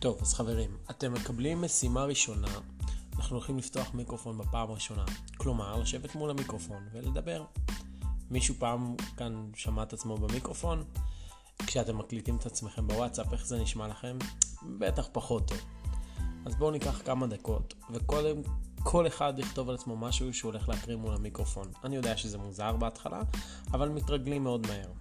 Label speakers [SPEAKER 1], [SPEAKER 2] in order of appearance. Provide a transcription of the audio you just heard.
[SPEAKER 1] טוב, אז חברים, אתם מקבלים משימה ראשונה, אנחנו הולכים לפתוח מיקרופון בפעם הראשונה. כלומר, לשבת מול המיקרופון ולדבר. מישהו פעם כאן שמע את עצמו במיקרופון? כשאתם מקליטים את עצמכם בוואטסאפ, איך זה נשמע לכם? בטח פחות טוב. אז בואו ניקח כמה דקות, וקודם כל אחד יכתוב על עצמו משהו שהוא הולך להקריא מול המיקרופון. אני יודע שזה מוזר בהתחלה, אבל מתרגלים מאוד מהר.